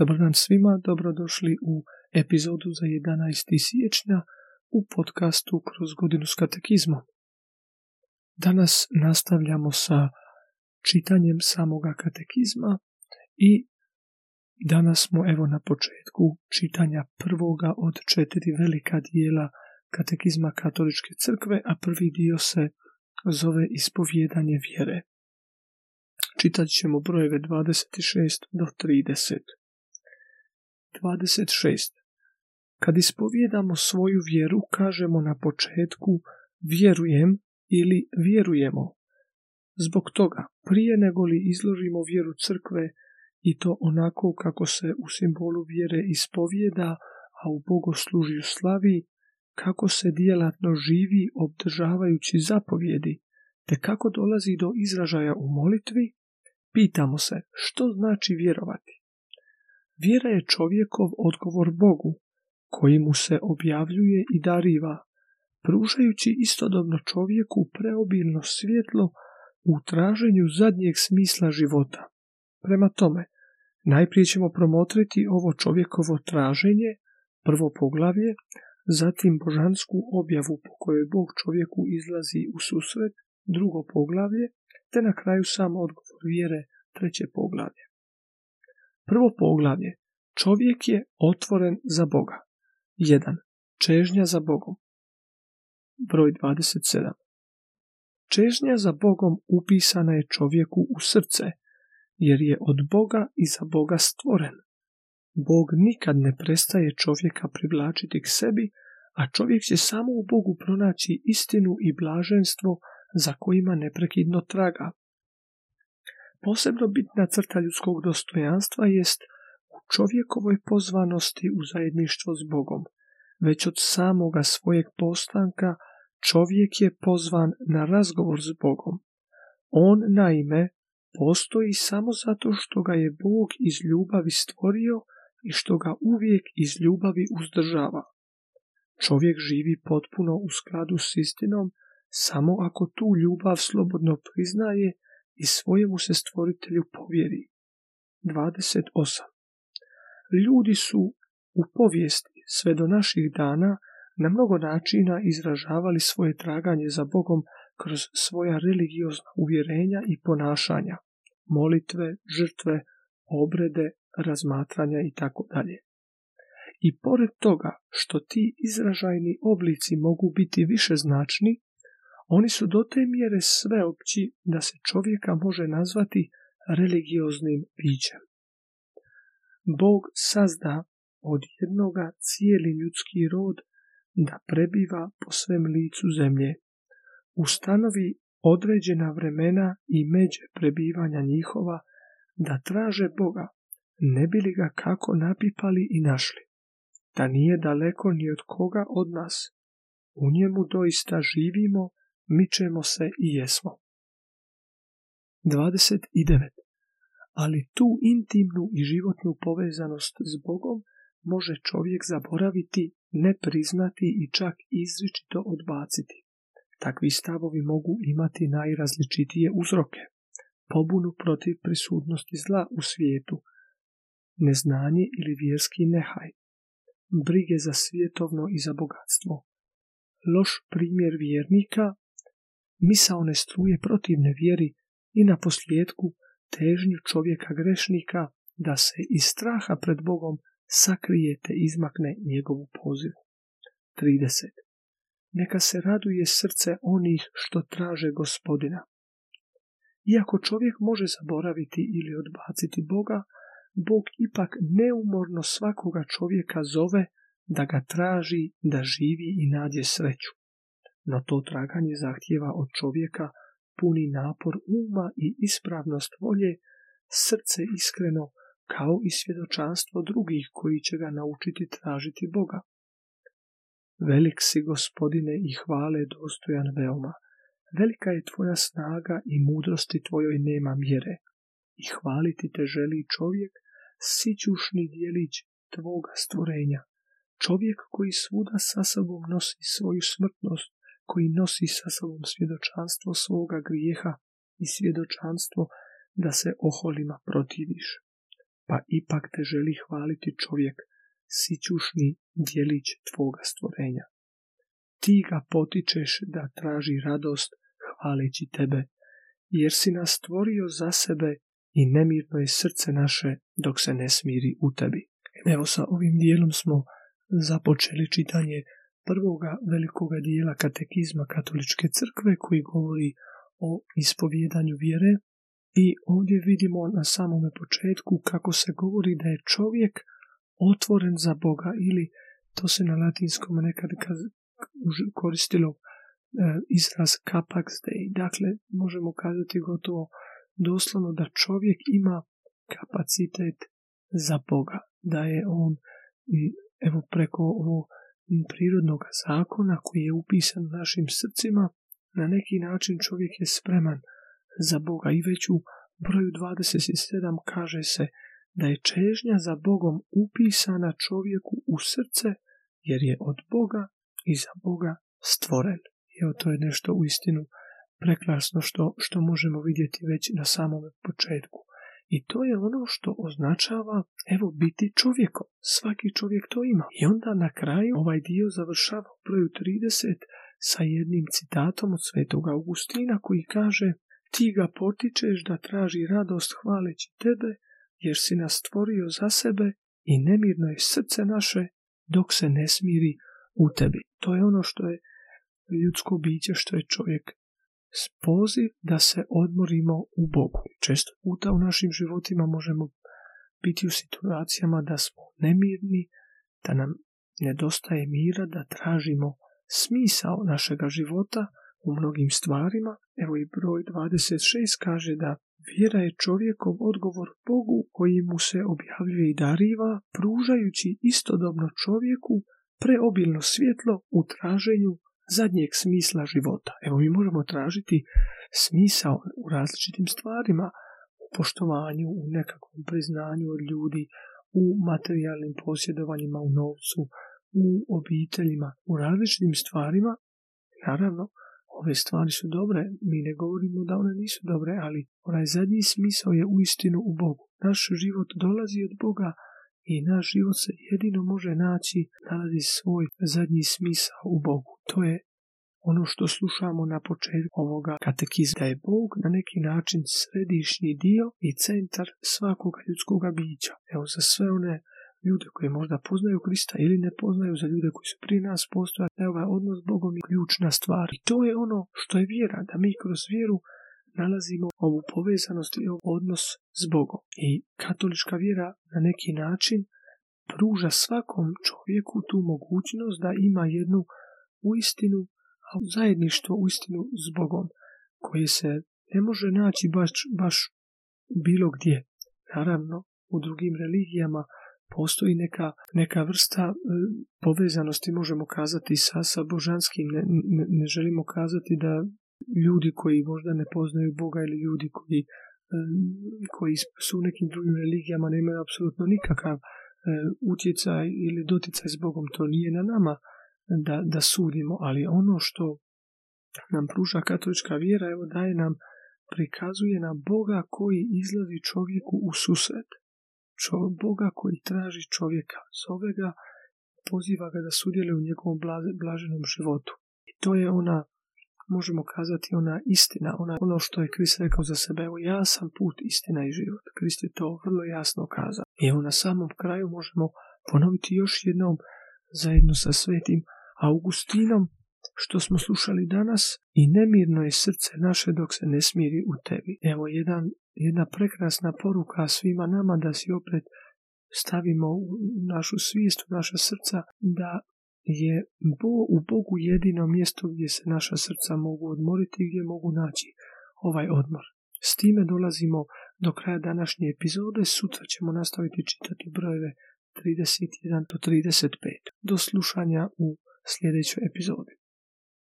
Dobar dan svima, dobrodošli u epizodu za 11. siječnja u podcastu Kroz godinu s katekizmom. Danas nastavljamo sa čitanjem samoga katekizma i danas smo evo na početku čitanja prvoga od četiri velika dijela katekizma katoličke crkve, a prvi dio se zove ispovjedanje vjere. Čitat ćemo brojeve 26 do 30. 26. Kad ispovjedamo svoju vjeru, kažemo na početku vjerujem ili vjerujemo. Zbog toga, prije nego li izložimo vjeru crkve i to onako kako se u simbolu vjere ispovjeda, a u bogoslužju slavi, kako se djelatno živi obdržavajući zapovjedi, te kako dolazi do izražaja u molitvi, pitamo se što znači vjerovati. Vjera je čovjekov odgovor Bogu, koji mu se objavljuje i dariva, pružajući istodobno čovjeku preobilno svjetlo u traženju zadnjeg smisla života. Prema tome, najprije ćemo promotriti ovo čovjekovo traženje, prvo poglavlje, zatim božansku objavu po kojoj Bog čovjeku izlazi u susret, drugo poglavlje, te na kraju sam odgovor vjere, treće poglavlje. Prvo poglavlje. Čovjek je otvoren za Boga. 1. Čežnja za Bogom. Broj 27. Čežnja za Bogom upisana je čovjeku u srce, jer je od Boga i za Boga stvoren. Bog nikad ne prestaje čovjeka privlačiti k sebi, a čovjek će samo u Bogu pronaći istinu i blaženstvo za kojima neprekidno traga. Posebno bitna crta ljudskog dostojanstva jest u čovjekovoj pozvanosti u zajedništvo s Bogom. Već od samoga svojeg postanka čovjek je pozvan na razgovor s Bogom. On, naime, postoji samo zato što ga je Bog iz ljubavi stvorio i što ga uvijek iz ljubavi uzdržava. Čovjek živi potpuno u skladu s istinom samo ako tu ljubav slobodno priznaje i svojemu se stvoritelju povjeri. 28. Ljudi su u povijesti sve do naših dana na mnogo načina izražavali svoje traganje za Bogom kroz svoja religiozna uvjerenja i ponašanja, molitve, žrtve, obrede, razmatranja i tako dalje. I pored toga što ti izražajni oblici mogu biti više značni, oni su do te mjere sveopći da se čovjeka može nazvati religioznim bićem. Bog sazda od jednoga cijeli ljudski rod da prebiva po svem licu zemlje. Ustanovi određena vremena i međe prebivanja njihova da traže Boga, ne bi li ga kako napipali i našli. Da nije daleko ni od koga od nas. U njemu doista živimo mičemo se i jesmo. 29. Ali tu intimnu i životnu povezanost s Bogom može čovjek zaboraviti, ne priznati i čak izričito odbaciti. Takvi stavovi mogu imati najrazličitije uzroke. Pobunu protiv prisutnosti zla u svijetu, neznanje ili vjerski nehaj, brige za svjetovno i za bogatstvo, loš primjer vjernika misaone struje protivne vjeri i na posljedku težnju čovjeka grešnika da se iz straha pred Bogom sakrije te izmakne njegovu pozivu. 30. Neka se raduje srce onih što traže gospodina. Iako čovjek može zaboraviti ili odbaciti Boga, Bog ipak neumorno svakoga čovjeka zove da ga traži, da živi i nađe sreću no to traganje zahtjeva od čovjeka puni napor uma i ispravnost volje, srce iskreno, kao i svjedočanstvo drugih koji će ga naučiti tražiti Boga. Velik si gospodine i hvale dostojan veoma. Velika je tvoja snaga i mudrosti tvojoj nema mjere. I hvaliti te želi čovjek, sićušni dijelić tvoga stvorenja. Čovjek koji svuda sa sobom nosi svoju smrtnost, koji nosi sa sobom svjedočanstvo svoga grijeha i svjedočanstvo da se oholima protiviš. pa ipak te želi hvaliti čovjek, sićušni djelić tvoga stvorenja. Ti ga potičeš da traži radost hvaleći tebe, jer si nas stvorio za sebe i nemirno je srce naše dok se ne smiri u tebi. Evo sa ovim dijelom smo započeli čitanje prvoga velikoga dijela katekizma katoličke crkve koji govori o ispovjedanju vjere i ovdje vidimo na samome početku kako se govori da je čovjek otvoren za Boga ili to se na latinskom nekad koristilo e, izraz capax dei. Dakle, možemo kazati gotovo doslovno da čovjek ima kapacitet za Boga, da je on evo preko ovog prirodnog zakona koji je upisan našim srcima, na neki način čovjek je spreman za Boga i već u broju 27 kaže se da je čežnja za Bogom upisana čovjeku u srce jer je od Boga i za Boga stvoren. Evo to je nešto u istinu prekrasno što, što možemo vidjeti već na samom početku. I to je ono što označava, evo, biti čovjekom. Svaki čovjek to ima. I onda na kraju ovaj dio završava u broju 30 sa jednim citatom od svetog Augustina koji kaže ti ga potičeš da traži radost hvaleći tebe, jer si nas stvorio za sebe i nemirno je srce naše dok se ne smiri u tebi. To je ono što je ljudsko biće, što je čovjek poziv da se odmorimo u Bogu. Često puta u našim životima možemo biti u situacijama da smo nemirni, da nam nedostaje mira, da tražimo smisao našega života u mnogim stvarima. Evo i broj 26 kaže da vjera je čovjekov odgovor Bogu koji mu se objavljuje i dariva, pružajući istodobno čovjeku preobilno svjetlo u traženju zadnjeg smisla života. Evo mi možemo tražiti smisao u različitim stvarima, u poštovanju, u nekakvom priznanju od ljudi, u materijalnim posjedovanjima, u novcu, u obiteljima, u različitim stvarima. Naravno, ove stvari su dobre, mi ne govorimo da one nisu dobre, ali onaj zadnji smisao je uistinu u Bogu. Naš život dolazi od Boga i naš život se jedino može naći, nalazi svoj zadnji smisao u Bogu. To je ono što slušamo na početku ovoga katekizma, da je Bog na neki način središnji dio i centar svakog ljudskog bića. Evo za sve one ljude koji možda poznaju Krista ili ne poznaju, za ljude koji su prije nas postojali, evo ovaj odnos s Bogom je ključna stvar. I to je ono što je vjera, da mi kroz vjeru nalazimo ovu povezanost i odnos s Bogom. I katolička vjera na neki način pruža svakom čovjeku tu mogućnost da ima jednu uistinu a zajedništvo uistinu s Bogom, koje se ne može naći baš, baš bilo gdje. Naravno, u drugim religijama postoji neka, neka vrsta e, povezanosti, možemo kazati, sa, sa božanskim. Ne, ne, ne želimo kazati da ljudi koji možda ne poznaju Boga ili ljudi koji, e, koji su u nekim drugim religijama nemaju apsolutno nikakav e, utjecaj ili doticaj s Bogom. To nije na nama da, da sudimo, ali ono što nam pruža katolička vjera, evo daje nam, prikazuje nam Boga koji izlazi čovjeku u susret. Boga koji traži čovjeka, zove ga, poziva ga da sudjeli u njegovom blaženom životu. I to je ona, možemo kazati, ona istina, ona, ono što je Krist rekao za sebe, evo ja sam put, istina i život. Krist je to vrlo jasno kazao. I evo na samom kraju možemo ponoviti još jednom zajedno sa svetim Augustinom, što smo slušali danas, i nemirno je srce naše dok se ne smiri u tebi. Evo jedan, jedna prekrasna poruka svima nama da si opet stavimo u našu svijest, u naša srca, da je Bo, u Bogu jedino mjesto gdje se naša srca mogu odmoriti i gdje mogu naći ovaj odmor. S time dolazimo do kraja današnje epizode, sutra ćemo nastaviti čitati brojeve 31 do 35. Do slušanja u в следующем эпизоде.